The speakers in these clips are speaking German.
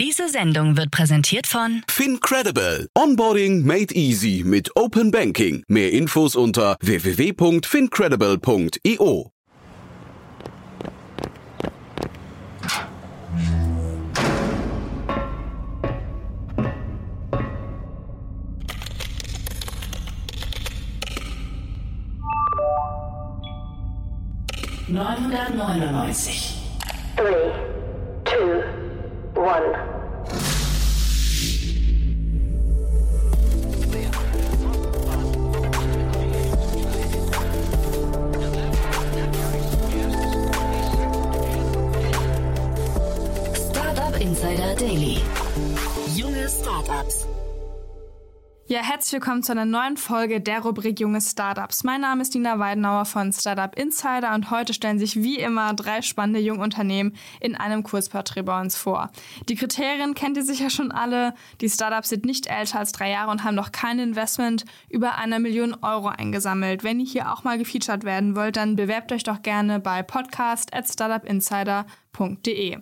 Diese Sendung wird präsentiert von FinCredible. Onboarding made easy mit Open Banking. Mehr Infos unter www.fincredible.io. neunhundertneunundneunzig. Three, two, one. Startup Insider Daily. Junge Startups. Ja, herzlich willkommen zu einer neuen Folge der Rubrik Junge Startups. Mein Name ist Nina Weidenauer von Startup Insider und heute stellen sich wie immer drei spannende Jungunternehmen in einem Kurzporträt bei uns vor. Die Kriterien kennt ihr sicher schon alle. Die Startups sind nicht älter als drei Jahre und haben noch kein Investment über einer Million Euro eingesammelt. Wenn ihr hier auch mal gefeatured werden wollt, dann bewerbt euch doch gerne bei podcast at startupinsider.de.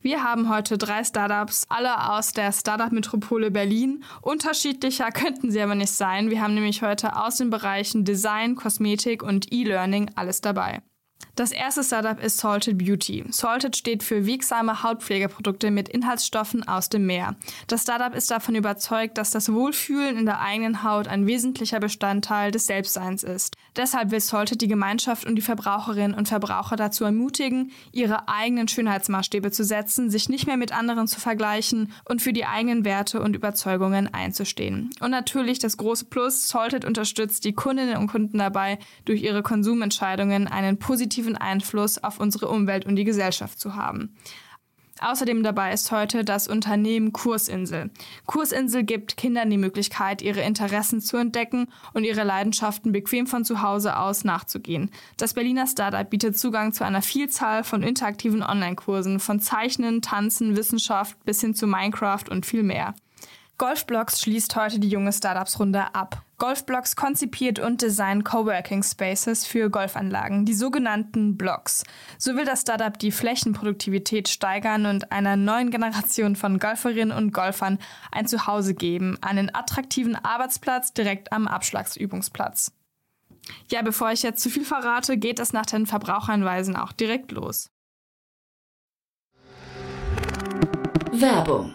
Wir haben heute drei Startups, alle aus der Startup-Metropole Berlin. Unterschiedlicher könnten sie aber nicht sein. Wir haben nämlich heute aus den Bereichen Design, Kosmetik und E-Learning alles dabei. Das erste Startup ist Salted Beauty. Salted steht für wirksame Hautpflegeprodukte mit Inhaltsstoffen aus dem Meer. Das Startup ist davon überzeugt, dass das Wohlfühlen in der eigenen Haut ein wesentlicher Bestandteil des Selbstseins ist. Deshalb will Salted die Gemeinschaft und die Verbraucherinnen und Verbraucher dazu ermutigen, ihre eigenen Schönheitsmaßstäbe zu setzen, sich nicht mehr mit anderen zu vergleichen und für die eigenen Werte und Überzeugungen einzustehen. Und natürlich das große Plus, Salted unterstützt die Kundinnen und Kunden dabei, durch ihre Konsumentscheidungen einen positiven Einfluss auf unsere Umwelt und die Gesellschaft zu haben. Außerdem dabei ist heute das Unternehmen Kursinsel. Kursinsel gibt Kindern die Möglichkeit, ihre Interessen zu entdecken und ihre Leidenschaften bequem von zu Hause aus nachzugehen. Das Berliner Startup bietet Zugang zu einer Vielzahl von interaktiven Online-Kursen, von Zeichnen, Tanzen, Wissenschaft bis hin zu Minecraft und viel mehr. Golfblocks schließt heute die junge Startups-Runde ab. Golfblocks konzipiert und designt Coworking Spaces für Golfanlagen, die sogenannten Blocks. So will das Startup die Flächenproduktivität steigern und einer neuen Generation von Golferinnen und Golfern ein Zuhause geben, einen attraktiven Arbeitsplatz direkt am Abschlagsübungsplatz. Ja, bevor ich jetzt zu viel verrate, geht es nach den Verbraucherhinweisen auch direkt los. Werbung.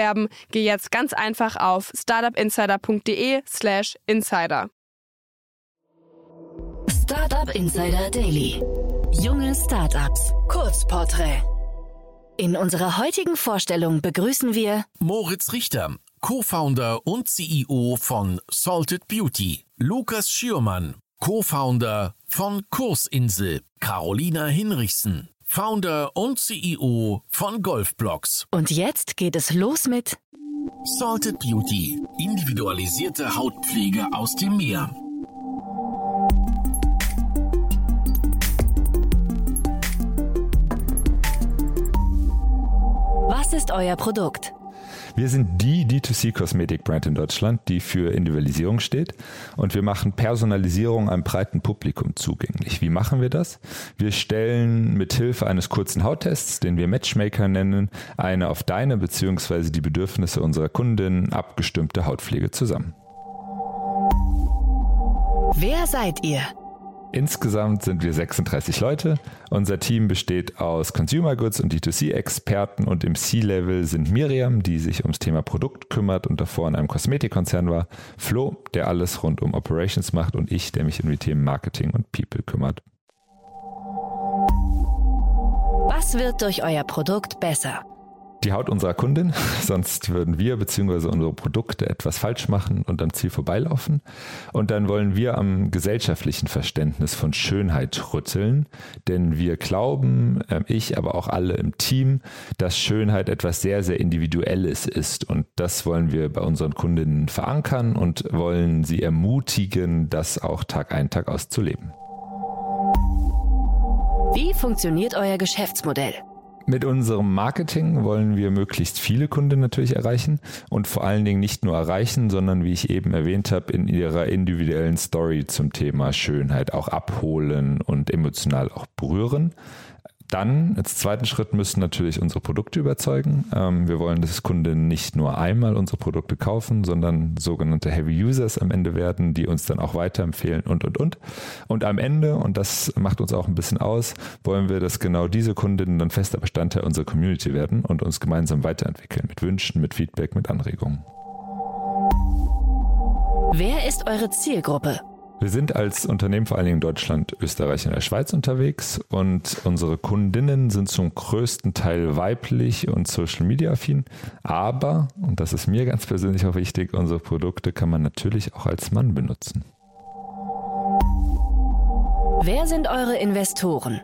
geh jetzt ganz einfach auf startupinsider.de/slash insider. Startup Insider Daily. Junge Startups. Kurzporträt. In unserer heutigen Vorstellung begrüßen wir Moritz Richter, Co-Founder und CEO von Salted Beauty. Lukas Schürmann, Co-Founder von Kursinsel. Carolina Hinrichsen, Founder und CEO von Golfblocks. und jetzt geht es los mit Salted Beauty, individualisierte Hautpflege aus dem Meer. Was ist euer Produkt? Wir sind die D2C-Kosmetik-Brand in Deutschland, die für Individualisierung steht. Und wir machen Personalisierung einem breiten Publikum zugänglich. Wie machen wir das? Wir stellen mit Hilfe eines kurzen Hauttests, den wir Matchmaker nennen, eine auf deine bzw. die Bedürfnisse unserer Kundinnen abgestimmte Hautpflege zusammen. Wer seid ihr? Insgesamt sind wir 36 Leute. Unser Team besteht aus Consumer Goods und D2C-Experten und im C-Level sind Miriam, die sich ums Thema Produkt kümmert und davor in einem Kosmetikkonzern war, Flo, der alles rund um Operations macht und ich, der mich um die Themen Marketing und People kümmert. Was wird durch euer Produkt besser? Die Haut unserer Kundin, sonst würden wir bzw. unsere Produkte etwas falsch machen und am Ziel vorbeilaufen. Und dann wollen wir am gesellschaftlichen Verständnis von Schönheit rütteln, denn wir glauben, ähm, ich, aber auch alle im Team, dass Schönheit etwas sehr, sehr Individuelles ist. Und das wollen wir bei unseren Kundinnen verankern und wollen sie ermutigen, das auch Tag ein, Tag aus zu leben. Wie funktioniert euer Geschäftsmodell? Mit unserem Marketing wollen wir möglichst viele Kunden natürlich erreichen und vor allen Dingen nicht nur erreichen, sondern wie ich eben erwähnt habe, in ihrer individuellen Story zum Thema Schönheit auch abholen und emotional auch berühren. Dann, als zweiten Schritt, müssen natürlich unsere Produkte überzeugen. Ähm, wir wollen, dass Kunden nicht nur einmal unsere Produkte kaufen, sondern sogenannte Heavy Users am Ende werden, die uns dann auch weiterempfehlen und, und, und. Und am Ende, und das macht uns auch ein bisschen aus, wollen wir, dass genau diese Kundinnen dann fester Bestandteil unserer Community werden und uns gemeinsam weiterentwickeln mit Wünschen, mit Feedback, mit Anregungen. Wer ist eure Zielgruppe? Wir sind als Unternehmen vor allen Dingen in Deutschland, Österreich und der Schweiz unterwegs und unsere Kundinnen sind zum größten Teil weiblich und Social Media affin. Aber, und das ist mir ganz persönlich auch wichtig, unsere Produkte kann man natürlich auch als Mann benutzen. Wer sind eure Investoren?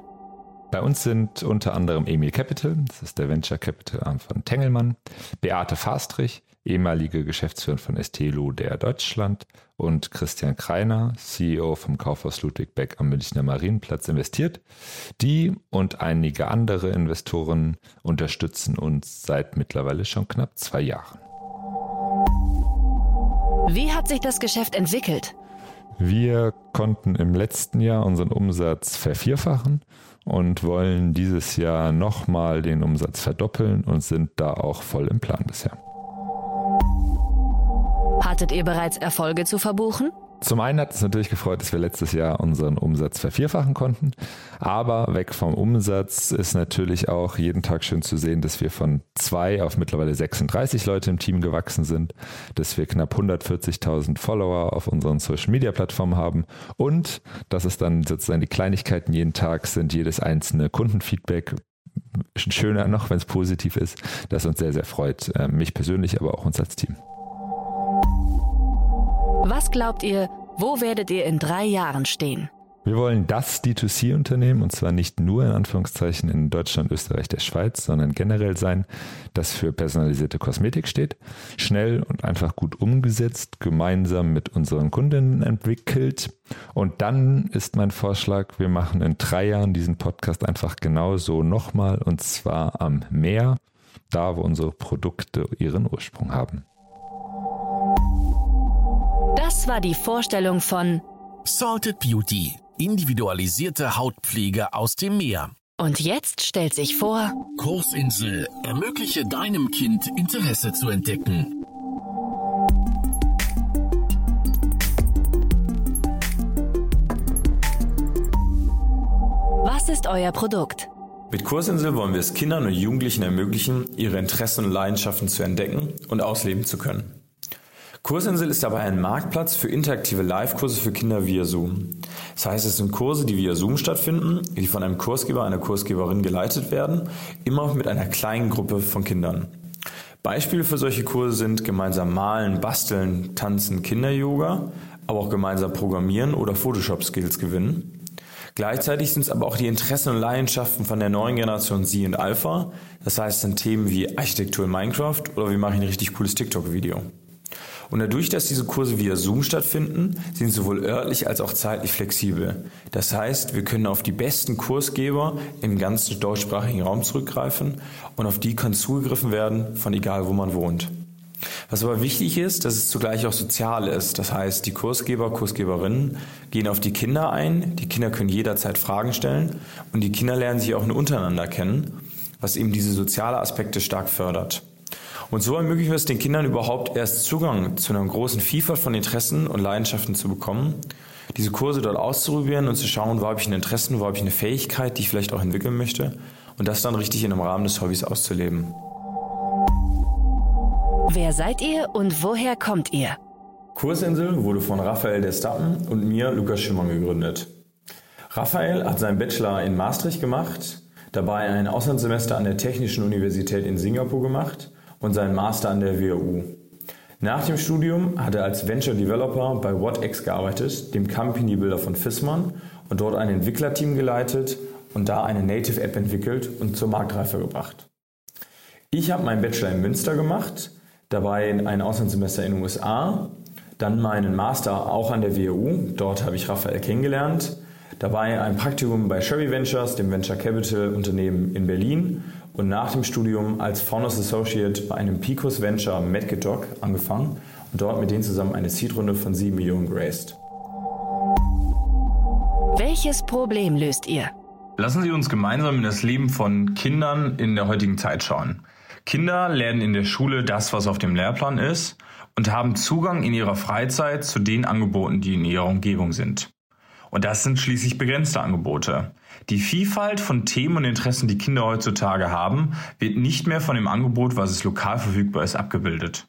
Bei uns sind unter anderem Emil Capital, das ist der Venture Capital Arm von Tengelmann, Beate Fastrich, ehemalige Geschäftsführerin von Estelo der Deutschland und Christian Kreiner, CEO vom Kaufhaus Ludwig Beck am Münchner Marienplatz investiert. Die und einige andere Investoren unterstützen uns seit mittlerweile schon knapp zwei Jahren. Wie hat sich das Geschäft entwickelt? Wir konnten im letzten Jahr unseren Umsatz vervierfachen und wollen dieses Jahr nochmal den Umsatz verdoppeln und sind da auch voll im Plan bisher. Hattet ihr bereits Erfolge zu verbuchen? Zum einen hat es natürlich gefreut, dass wir letztes Jahr unseren Umsatz vervierfachen konnten. Aber weg vom Umsatz ist natürlich auch jeden Tag schön zu sehen, dass wir von zwei auf mittlerweile 36 Leute im Team gewachsen sind, dass wir knapp 140.000 Follower auf unseren Social Media Plattformen haben und dass es dann sozusagen die Kleinigkeiten jeden Tag sind, jedes einzelne Kundenfeedback, schöner noch, wenn es positiv ist, das uns sehr, sehr freut. Äh, mich persönlich, aber auch uns als Team. Was glaubt ihr, wo werdet ihr in drei Jahren stehen? Wir wollen das D2C-Unternehmen, und zwar nicht nur in Anführungszeichen in Deutschland, Österreich, der Schweiz, sondern generell sein, das für personalisierte Kosmetik steht, schnell und einfach gut umgesetzt, gemeinsam mit unseren Kundinnen entwickelt. Und dann ist mein Vorschlag, wir machen in drei Jahren diesen Podcast einfach genauso nochmal, und zwar am Meer, da wo unsere Produkte ihren Ursprung haben. Das war die Vorstellung von Salted Beauty. Individualisierte Hautpflege aus dem Meer. Und jetzt stellt sich vor Kursinsel. Ermögliche deinem Kind Interesse zu entdecken. Was ist euer Produkt? Mit Kursinsel wollen wir es Kindern und Jugendlichen ermöglichen, ihre Interessen und Leidenschaften zu entdecken und ausleben zu können. Kursinsel ist dabei ein Marktplatz für interaktive Live-Kurse für Kinder via Zoom. Das heißt, es sind Kurse, die via Zoom stattfinden, die von einem Kursgeber, einer Kursgeberin geleitet werden, immer mit einer kleinen Gruppe von Kindern. Beispiele für solche Kurse sind gemeinsam malen, basteln, tanzen, Kinder-Yoga, aber auch gemeinsam programmieren oder Photoshop-Skills gewinnen. Gleichzeitig sind es aber auch die Interessen und Leidenschaften von der neuen Generation Sie und Alpha. Das heißt, es sind Themen wie Architektur in Minecraft oder wie mache ich ein richtig cooles TikTok-Video. Und dadurch, dass diese Kurse via Zoom stattfinden, sind sie sowohl örtlich als auch zeitlich flexibel. Das heißt, wir können auf die besten Kursgeber im ganzen deutschsprachigen Raum zurückgreifen und auf die kann zugegriffen werden, von egal wo man wohnt. Was aber wichtig ist, dass es zugleich auch sozial ist. Das heißt, die Kursgeber, Kursgeberinnen gehen auf die Kinder ein. Die Kinder können jederzeit Fragen stellen und die Kinder lernen sich auch untereinander kennen, was eben diese soziale Aspekte stark fördert. Und so ermöglichen wir es den Kindern überhaupt erst Zugang zu einer großen Vielfalt von Interessen und Leidenschaften zu bekommen, diese Kurse dort auszuprobieren und zu schauen, wo habe ich ein Interesse, wo habe ich eine Fähigkeit, die ich vielleicht auch entwickeln möchte und das dann richtig in einem Rahmen des Hobbys auszuleben. Wer seid ihr und woher kommt ihr? Kursinsel wurde von Raphael Destappen und mir, Lukas Schimmern, gegründet. Raphael hat seinen Bachelor in Maastricht gemacht dabei ein Auslandssemester an der Technischen Universität in Singapur gemacht und seinen Master an der WHU. Nach dem Studium hat er als Venture Developer bei WhatX gearbeitet, dem Company Builder von Fissmann, und dort ein Entwicklerteam geleitet und da eine Native App entwickelt und zur Marktreife gebracht. Ich habe meinen Bachelor in Münster gemacht, dabei ein Auslandssemester in den USA, dann meinen Master auch an der WHU, dort habe ich Raphael kennengelernt, dabei ein Praktikum bei Sherry Ventures, dem Venture Capital Unternehmen in Berlin und nach dem Studium als Founders Associate bei einem Picos Venture MedGedoc angefangen und dort mit denen zusammen eine Seedrunde von 7 Millionen geraced. Welches Problem löst ihr? Lassen Sie uns gemeinsam in das Leben von Kindern in der heutigen Zeit schauen. Kinder lernen in der Schule das, was auf dem Lehrplan ist und haben Zugang in ihrer Freizeit zu den Angeboten, die in ihrer Umgebung sind. Und das sind schließlich begrenzte Angebote. Die Vielfalt von Themen und Interessen, die Kinder heutzutage haben, wird nicht mehr von dem Angebot, was es lokal verfügbar ist, abgebildet.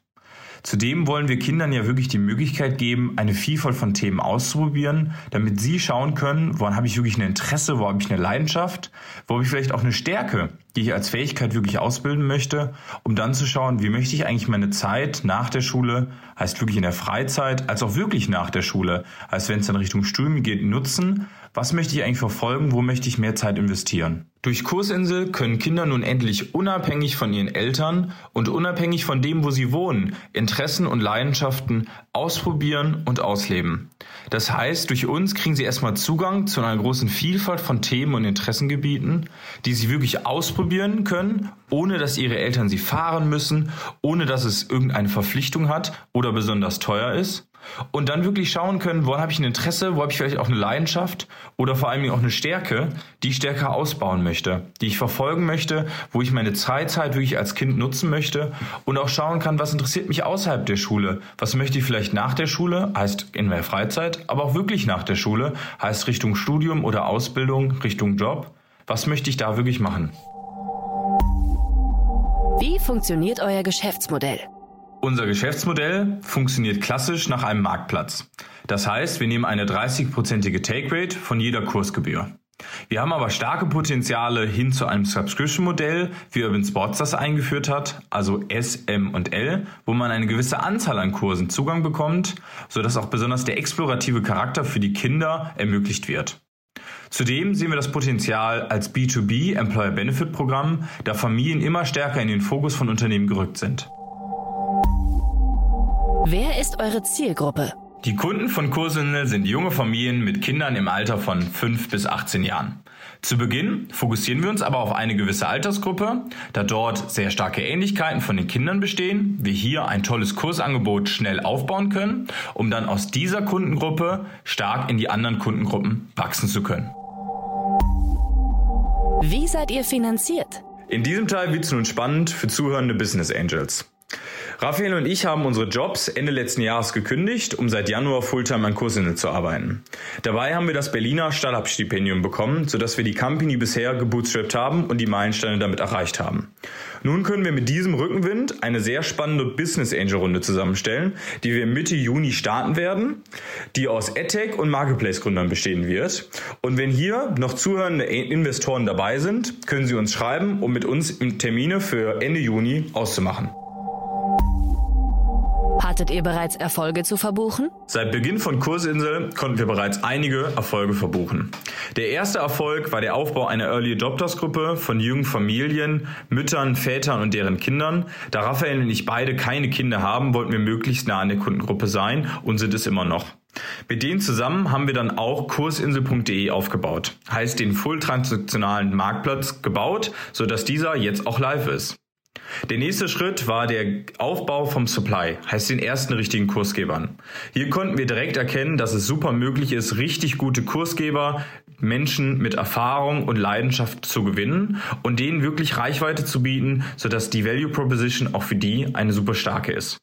Zudem wollen wir Kindern ja wirklich die Möglichkeit geben, eine Vielfalt von Themen auszuprobieren, damit sie schauen können, woran habe ich wirklich ein Interesse, wo habe ich eine Leidenschaft, wo habe ich vielleicht auch eine Stärke, die ich als Fähigkeit wirklich ausbilden möchte, um dann zu schauen, wie möchte ich eigentlich meine Zeit nach der Schule, heißt wirklich in der Freizeit, als auch wirklich nach der Schule, als wenn es dann Richtung Studium geht, nutzen, was möchte ich eigentlich verfolgen? Wo möchte ich mehr Zeit investieren? Durch Kursinsel können Kinder nun endlich unabhängig von ihren Eltern und unabhängig von dem, wo sie wohnen, Interessen und Leidenschaften ausprobieren und ausleben. Das heißt, durch uns kriegen sie erstmal Zugang zu einer großen Vielfalt von Themen und Interessengebieten, die sie wirklich ausprobieren können, ohne dass ihre Eltern sie fahren müssen, ohne dass es irgendeine Verpflichtung hat oder besonders teuer ist. Und dann wirklich schauen können, wo habe ich ein Interesse, wo habe ich vielleicht auch eine Leidenschaft oder vor allem auch eine Stärke, die ich stärker ausbauen möchte, die ich verfolgen möchte, wo ich meine Freizeit wirklich als Kind nutzen möchte und auch schauen kann, was interessiert mich außerhalb der Schule, was möchte ich vielleicht nach der Schule, heißt in der Freizeit, aber auch wirklich nach der Schule, heißt Richtung Studium oder Ausbildung, Richtung Job, was möchte ich da wirklich machen. Wie funktioniert euer Geschäftsmodell? Unser Geschäftsmodell funktioniert klassisch nach einem Marktplatz. Das heißt, wir nehmen eine 30-prozentige Take Rate von jeder Kursgebühr. Wir haben aber starke Potenziale hin zu einem Subscription-Modell, wie Urban Sports das eingeführt hat, also S, M und L, wo man eine gewisse Anzahl an Kursen Zugang bekommt, sodass auch besonders der explorative Charakter für die Kinder ermöglicht wird. Zudem sehen wir das Potenzial als B2B Employer Benefit Programm, da Familien immer stärker in den Fokus von Unternehmen gerückt sind. Wer ist eure Zielgruppe? Die Kunden von Kursinsel sind junge Familien mit Kindern im Alter von 5 bis 18 Jahren. Zu Beginn fokussieren wir uns aber auf eine gewisse Altersgruppe, da dort sehr starke Ähnlichkeiten von den Kindern bestehen, wir hier ein tolles Kursangebot schnell aufbauen können, um dann aus dieser Kundengruppe stark in die anderen Kundengruppen wachsen zu können. Wie seid ihr finanziert? In diesem Teil wird es nun spannend für zuhörende Business Angels. Raphael und ich haben unsere Jobs Ende letzten Jahres gekündigt, um seit Januar Fulltime an Kursinsel zu arbeiten. Dabei haben wir das Berliner Startup-Stipendium bekommen, sodass wir die Company bisher gebootstrapped haben und die Meilensteine damit erreicht haben. Nun können wir mit diesem Rückenwind eine sehr spannende Business Angel Runde zusammenstellen, die wir Mitte Juni starten werden, die aus EdTech und Marketplace Gründern bestehen wird. Und wenn hier noch zuhörende Investoren dabei sind, können Sie uns schreiben, um mit uns Termine für Ende Juni auszumachen. Hattet ihr bereits Erfolge zu verbuchen? Seit Beginn von Kursinsel konnten wir bereits einige Erfolge verbuchen. Der erste Erfolg war der Aufbau einer Early Adopters Gruppe von jungen Familien, Müttern, Vätern und deren Kindern. Da Raphael und ich beide keine Kinder haben, wollten wir möglichst nah an der Kundengruppe sein und sind es immer noch. Mit denen zusammen haben wir dann auch kursinsel.de aufgebaut. Heißt den full transaktionalen Marktplatz gebaut, sodass dieser jetzt auch live ist. Der nächste Schritt war der Aufbau vom Supply, heißt den ersten richtigen Kursgebern. Hier konnten wir direkt erkennen, dass es super möglich ist, richtig gute Kursgeber, Menschen mit Erfahrung und Leidenschaft zu gewinnen und denen wirklich Reichweite zu bieten, sodass die Value Proposition auch für die eine super starke ist.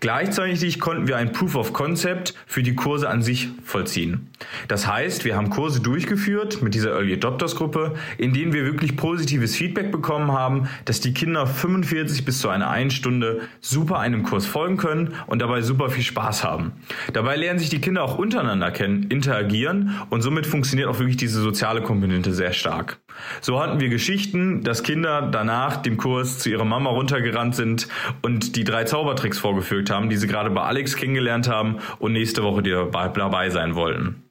Gleichzeitig konnten wir ein Proof of Concept für die Kurse an sich vollziehen. Das heißt, wir haben Kurse durchgeführt mit dieser Early Adopters Gruppe, in denen wir wirklich positives Feedback bekommen haben, dass die Kinder 45 bis zu einer einen Stunde super einem Kurs folgen können und dabei super viel Spaß haben. Dabei lernen sich die Kinder auch untereinander kennen, interagieren und somit funktioniert auch wirklich diese soziale Komponente sehr stark. So hatten wir Geschichten, dass Kinder danach dem Kurs zu ihrer Mama runtergerannt sind und die drei Zaubertricks vorgeführt haben, die sie gerade bei Alex kennengelernt haben und nächste Woche dabei sein wollten.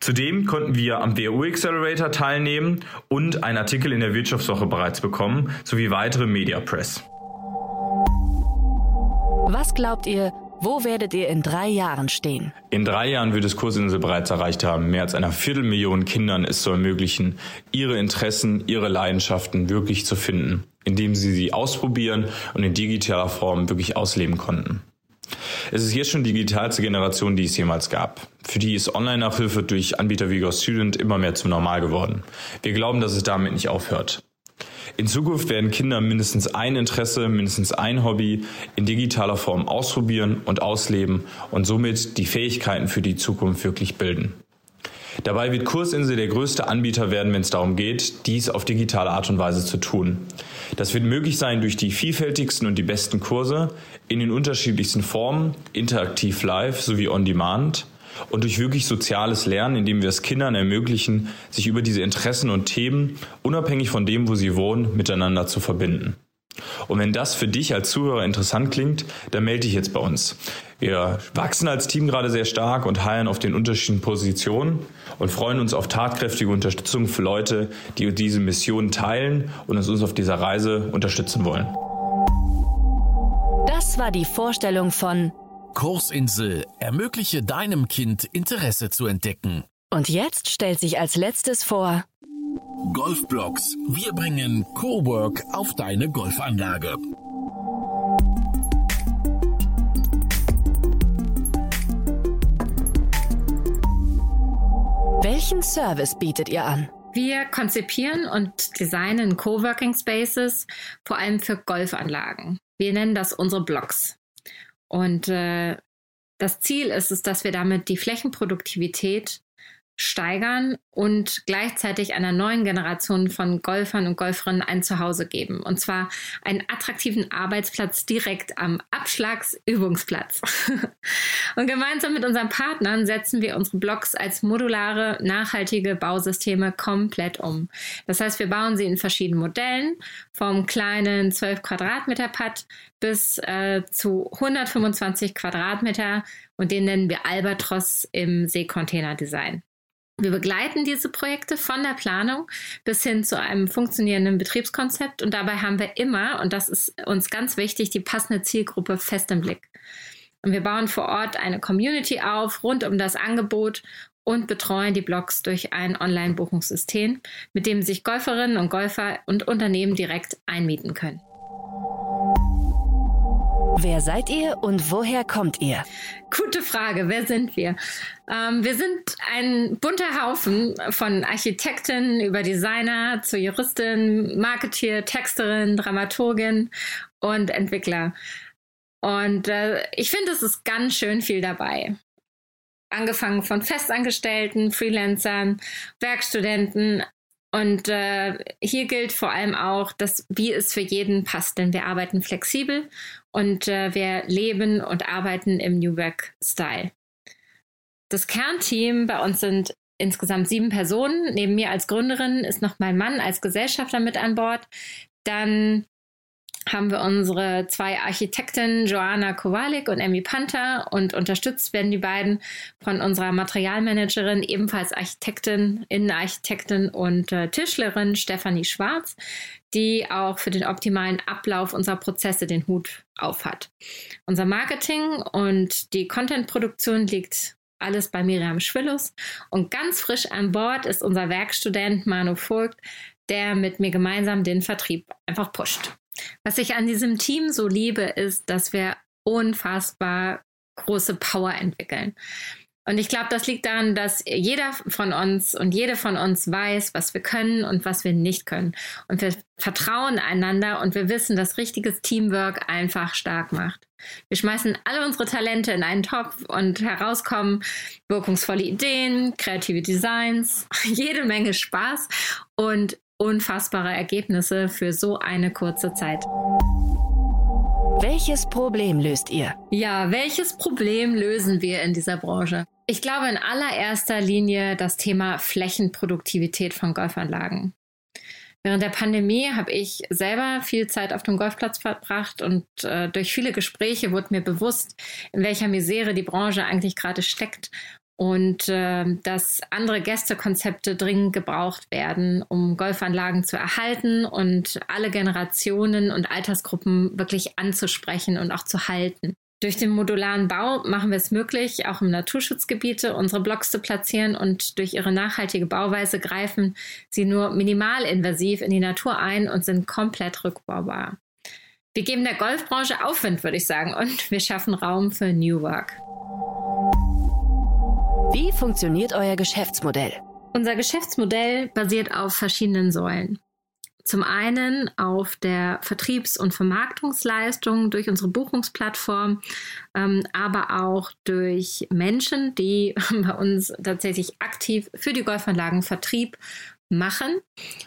Zudem konnten wir am WU Accelerator teilnehmen und einen Artikel in der Wirtschaftswoche bereits bekommen, sowie weitere Media Press. Was glaubt ihr, wo werdet ihr in drei Jahren stehen? In drei Jahren wird es Kursinsel bereits erreicht haben, mehr als einer Viertelmillion Kindern es zu ermöglichen, ihre Interessen, ihre Leidenschaften wirklich zu finden, indem sie sie ausprobieren und in digitaler Form wirklich ausleben konnten. Es ist jetzt schon die digitalste Generation, die es jemals gab. Für die ist Online-Nachhilfe durch Anbieter wie GoStudent immer mehr zum Normal geworden. Wir glauben, dass es damit nicht aufhört. In Zukunft werden Kinder mindestens ein Interesse, mindestens ein Hobby in digitaler Form ausprobieren und ausleben und somit die Fähigkeiten für die Zukunft wirklich bilden. Dabei wird Kursinsel der größte Anbieter werden, wenn es darum geht, dies auf digitale Art und Weise zu tun. Das wird möglich sein durch die vielfältigsten und die besten Kurse in den unterschiedlichsten Formen, interaktiv live sowie on demand und durch wirklich soziales Lernen, indem wir es Kindern ermöglichen, sich über diese Interessen und Themen, unabhängig von dem, wo sie wohnen, miteinander zu verbinden. Und wenn das für dich als Zuhörer interessant klingt, dann melde dich jetzt bei uns. Wir wachsen als Team gerade sehr stark und heilen auf den unterschiedlichen Positionen und freuen uns auf tatkräftige Unterstützung für Leute, die diese Mission teilen und uns auf dieser Reise unterstützen wollen. Das war die Vorstellung von Kursinsel ermögliche deinem Kind Interesse zu entdecken. Und jetzt stellt sich als letztes vor Golfblocks. Wir bringen Cowork auf deine Golfanlage. Welchen Service bietet ihr an? Wir konzipieren und designen Coworking Spaces vor allem für Golfanlagen. Wir nennen das unsere Blocks. Und äh, das Ziel ist es, dass wir damit die Flächenproduktivität steigern und gleichzeitig einer neuen Generation von Golfern und Golferinnen ein Zuhause geben. Und zwar einen attraktiven Arbeitsplatz direkt am Abschlagsübungsplatz. und gemeinsam mit unseren Partnern setzen wir unsere Blocks als modulare, nachhaltige Bausysteme komplett um. Das heißt, wir bauen sie in verschiedenen Modellen, vom kleinen 12 Quadratmeter Pad bis äh, zu 125 Quadratmeter und den nennen wir Albatros im Seekontainer-Design. Wir begleiten diese Projekte von der Planung bis hin zu einem funktionierenden Betriebskonzept und dabei haben wir immer, und das ist uns ganz wichtig, die passende Zielgruppe fest im Blick. Und wir bauen vor Ort eine Community auf rund um das Angebot und betreuen die Blogs durch ein Online-Buchungssystem, mit dem sich Golferinnen und Golfer und Unternehmen direkt einmieten können. Wer seid ihr und woher kommt ihr? Gute Frage. Wer sind wir? Ähm, wir sind ein bunter Haufen von Architekten über Designer zu Juristin, Marketeer, Texterin, Dramaturgin und Entwickler. Und äh, ich finde, es ist ganz schön viel dabei. Angefangen von Festangestellten, Freelancern, Werkstudenten, und äh, hier gilt vor allem auch, dass wie es für jeden passt, denn wir arbeiten flexibel und äh, wir leben und arbeiten im New Work Style. Das Kernteam bei uns sind insgesamt sieben Personen. Neben mir als Gründerin ist noch mein Mann als Gesellschafter mit an Bord. Dann haben wir unsere zwei Architekten Joanna Kowalik und Emmy Panther und unterstützt werden die beiden von unserer Materialmanagerin, ebenfalls Architektin, Innenarchitektin und äh, Tischlerin Stefanie Schwarz, die auch für den optimalen Ablauf unserer Prozesse den Hut aufhat. Unser Marketing und die Contentproduktion liegt alles bei Miriam Schwillus und ganz frisch an Bord ist unser Werkstudent Manu Vogt, der mit mir gemeinsam den Vertrieb einfach pusht. Was ich an diesem Team so liebe, ist, dass wir unfassbar große Power entwickeln. Und ich glaube, das liegt daran, dass jeder von uns und jede von uns weiß, was wir können und was wir nicht können. Und wir vertrauen einander und wir wissen, dass richtiges Teamwork einfach stark macht. Wir schmeißen alle unsere Talente in einen Topf und herauskommen wirkungsvolle Ideen, kreative Designs, jede Menge Spaß und unfassbare Ergebnisse für so eine kurze Zeit. Welches Problem löst ihr? Ja, welches Problem lösen wir in dieser Branche? Ich glaube in allererster Linie das Thema Flächenproduktivität von Golfanlagen. Während der Pandemie habe ich selber viel Zeit auf dem Golfplatz verbracht und äh, durch viele Gespräche wurde mir bewusst, in welcher Misere die Branche eigentlich gerade steckt und äh, dass andere Gästekonzepte dringend gebraucht werden, um Golfanlagen zu erhalten und alle Generationen und Altersgruppen wirklich anzusprechen und auch zu halten. Durch den modularen Bau machen wir es möglich, auch im Naturschutzgebiete unsere Blocks zu platzieren und durch ihre nachhaltige Bauweise greifen sie nur minimalinvasiv in die Natur ein und sind komplett rückbaubar. Wir geben der Golfbranche Aufwind, würde ich sagen, und wir schaffen Raum für New Work. Wie funktioniert euer Geschäftsmodell? Unser Geschäftsmodell basiert auf verschiedenen Säulen. Zum einen auf der Vertriebs- und Vermarktungsleistung durch unsere Buchungsplattform, ähm, aber auch durch Menschen, die bei uns tatsächlich aktiv für die Golfanlagen Vertrieb machen.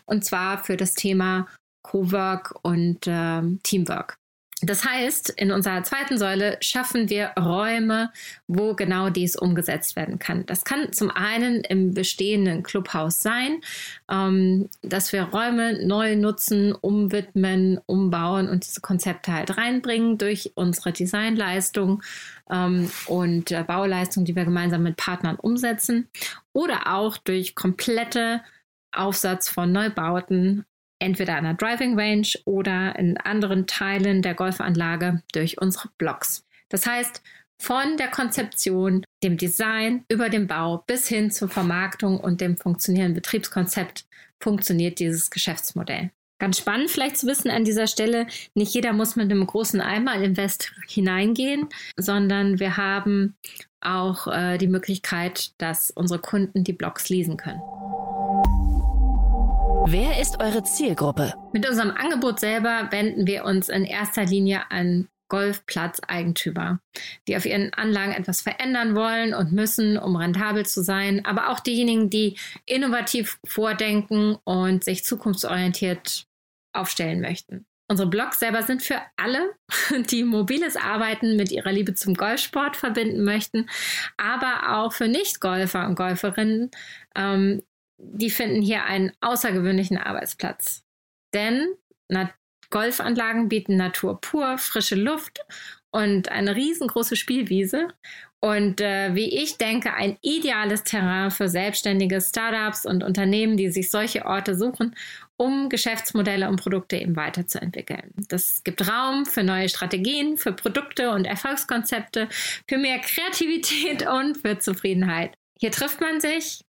Und zwar für das Thema Cowork und äh, Teamwork. Das heißt, in unserer zweiten Säule schaffen wir Räume, wo genau dies umgesetzt werden kann. Das kann zum einen im bestehenden Clubhaus sein, ähm, dass wir Räume neu nutzen, umwidmen, umbauen und diese Konzepte halt reinbringen durch unsere Designleistung ähm, und äh, Bauleistung, die wir gemeinsam mit Partnern umsetzen. Oder auch durch komplette Aufsatz von Neubauten entweder an der Driving Range oder in anderen Teilen der Golfanlage durch unsere Blocks. Das heißt, von der Konzeption, dem Design über den Bau bis hin zur Vermarktung und dem funktionierenden Betriebskonzept funktioniert dieses Geschäftsmodell. Ganz spannend vielleicht zu wissen an dieser Stelle, nicht jeder muss mit einem großen Einmal-Invest hineingehen, sondern wir haben auch äh, die Möglichkeit, dass unsere Kunden die Blocks leasen können. Wer ist eure Zielgruppe? Mit unserem Angebot selber wenden wir uns in erster Linie an Golfplatzeigentümer, die auf ihren Anlagen etwas verändern wollen und müssen, um rentabel zu sein, aber auch diejenigen, die innovativ vordenken und sich zukunftsorientiert aufstellen möchten. Unsere Blogs selber sind für alle, die mobiles Arbeiten mit ihrer Liebe zum Golfsport verbinden möchten, aber auch für Nicht-Golfer und Golferinnen, ähm, die finden hier einen außergewöhnlichen Arbeitsplatz. Denn na, Golfanlagen bieten Natur pur, frische Luft und eine riesengroße Spielwiese. Und äh, wie ich denke, ein ideales Terrain für selbstständige Startups und Unternehmen, die sich solche Orte suchen, um Geschäftsmodelle und Produkte eben weiterzuentwickeln. Das gibt Raum für neue Strategien, für Produkte und Erfolgskonzepte, für mehr Kreativität und für Zufriedenheit. Hier trifft man sich,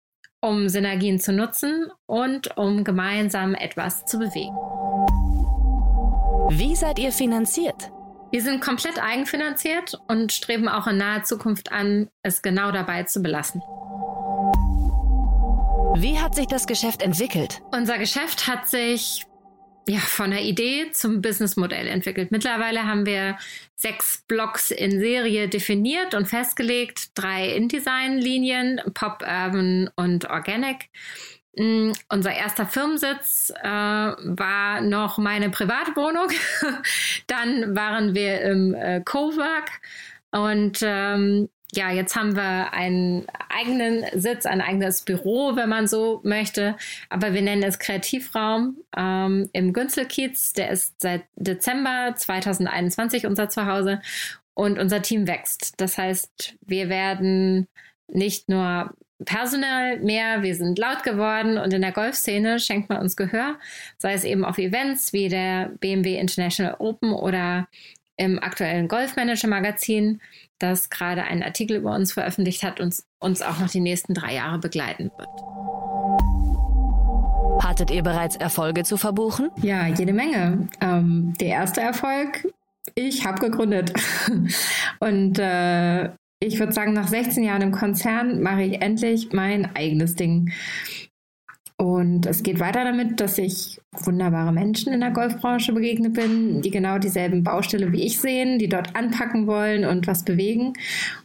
um Synergien zu nutzen und um gemeinsam etwas zu bewegen. Wie seid ihr finanziert? Wir sind komplett eigenfinanziert und streben auch in naher Zukunft an, es genau dabei zu belassen. Wie hat sich das Geschäft entwickelt? Unser Geschäft hat sich ja, von der Idee zum Businessmodell entwickelt. Mittlerweile haben wir sechs Blocks in Serie definiert und festgelegt, drei InDesign-Linien, Pop, Urban und Organic. Mm, unser erster Firmensitz äh, war noch meine Privatwohnung. Dann waren wir im äh, Cowork und ähm, ja, jetzt haben wir einen eigenen Sitz, ein eigenes Büro, wenn man so möchte. Aber wir nennen es Kreativraum ähm, im Günzelkiez. Der ist seit Dezember 2021 unser Zuhause und unser Team wächst. Das heißt, wir werden nicht nur personell mehr, wir sind laut geworden und in der Golfszene schenkt man uns Gehör, sei es eben auf Events wie der BMW International Open oder im aktuellen Golfmanager Magazin das gerade einen Artikel über uns veröffentlicht hat und uns auch noch die nächsten drei Jahre begleiten wird. Hattet ihr bereits Erfolge zu verbuchen? Ja, jede Menge. Ähm, der erste Erfolg, ich habe gegründet. und äh, ich würde sagen, nach 16 Jahren im Konzern mache ich endlich mein eigenes Ding. Und es geht weiter damit, dass ich wunderbare Menschen in der Golfbranche begegnet bin, die genau dieselben Baustelle wie ich sehen, die dort anpacken wollen und was bewegen.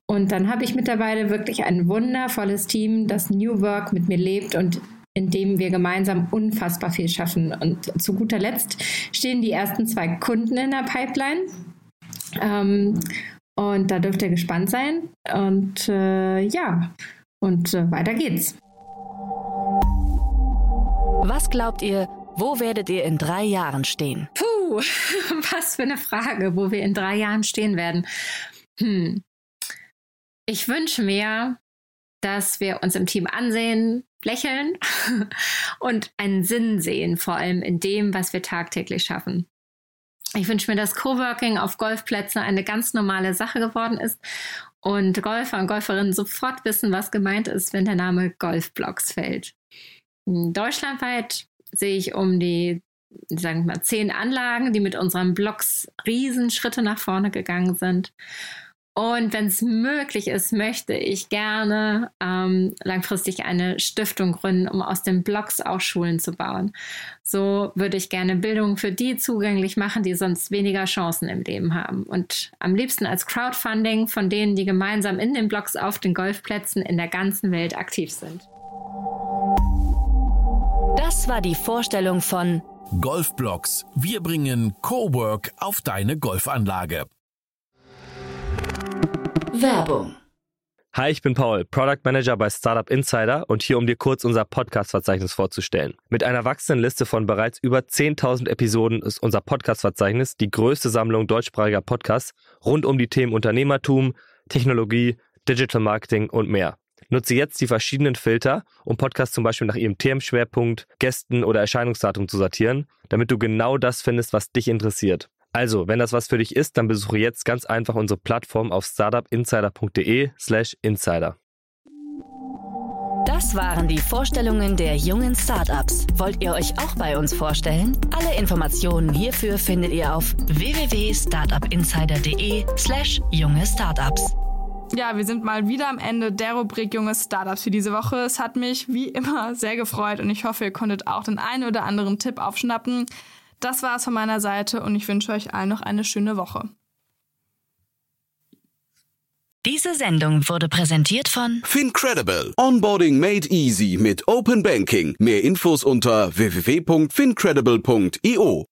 Und dann habe ich mittlerweile wirklich ein wundervolles Team, das New Work mit mir lebt und in dem wir gemeinsam unfassbar viel schaffen. Und zu guter Letzt stehen die ersten zwei Kunden in der Pipeline. Ähm, und da dürft ihr gespannt sein. Und äh, ja, und äh, weiter geht's. Was glaubt ihr, wo werdet ihr in drei Jahren stehen? Puh, was für eine Frage, wo wir in drei Jahren stehen werden. Hm. Ich wünsche mir, dass wir uns im Team ansehen, lächeln und einen Sinn sehen, vor allem in dem, was wir tagtäglich schaffen. Ich wünsche mir, dass Coworking auf Golfplätzen eine ganz normale Sache geworden ist und Golfer und Golferinnen sofort wissen, was gemeint ist, wenn der Name Golfblocks fällt. Deutschlandweit sehe ich um die, sagen wir mal, zehn Anlagen, die mit unseren Blogs Riesenschritte nach vorne gegangen sind. Und wenn es möglich ist, möchte ich gerne ähm, langfristig eine Stiftung gründen, um aus den Blogs auch Schulen zu bauen. So würde ich gerne Bildung für die zugänglich machen, die sonst weniger Chancen im Leben haben. Und am liebsten als Crowdfunding von denen, die gemeinsam in den Blogs auf den Golfplätzen in der ganzen Welt aktiv sind. Das war die Vorstellung von Golfblocks. Wir bringen Cowork auf deine Golfanlage. Werbung. Hi, ich bin Paul, Product Manager bei Startup Insider und hier, um dir kurz unser Podcast-Verzeichnis vorzustellen. Mit einer wachsenden Liste von bereits über 10.000 Episoden ist unser Podcast-Verzeichnis die größte Sammlung deutschsprachiger Podcasts rund um die Themen Unternehmertum, Technologie, Digital Marketing und mehr. Nutze jetzt die verschiedenen Filter, um Podcasts zum Beispiel nach ihrem Themenschwerpunkt, Gästen oder Erscheinungsdatum zu sortieren, damit du genau das findest, was dich interessiert. Also, wenn das was für dich ist, dann besuche jetzt ganz einfach unsere Plattform auf startupinsider.de/slash insider. Das waren die Vorstellungen der jungen Startups. Wollt ihr euch auch bei uns vorstellen? Alle Informationen hierfür findet ihr auf www.startupinsider.de/slash junge Startups. Ja, wir sind mal wieder am Ende der Rubrik Junge Startups für diese Woche. Es hat mich wie immer sehr gefreut und ich hoffe, ihr konntet auch den einen oder anderen Tipp aufschnappen. Das war es von meiner Seite und ich wünsche euch allen noch eine schöne Woche. Diese Sendung wurde präsentiert von Fincredible. Onboarding made easy mit Open Banking. Mehr Infos unter www.fincredible.io.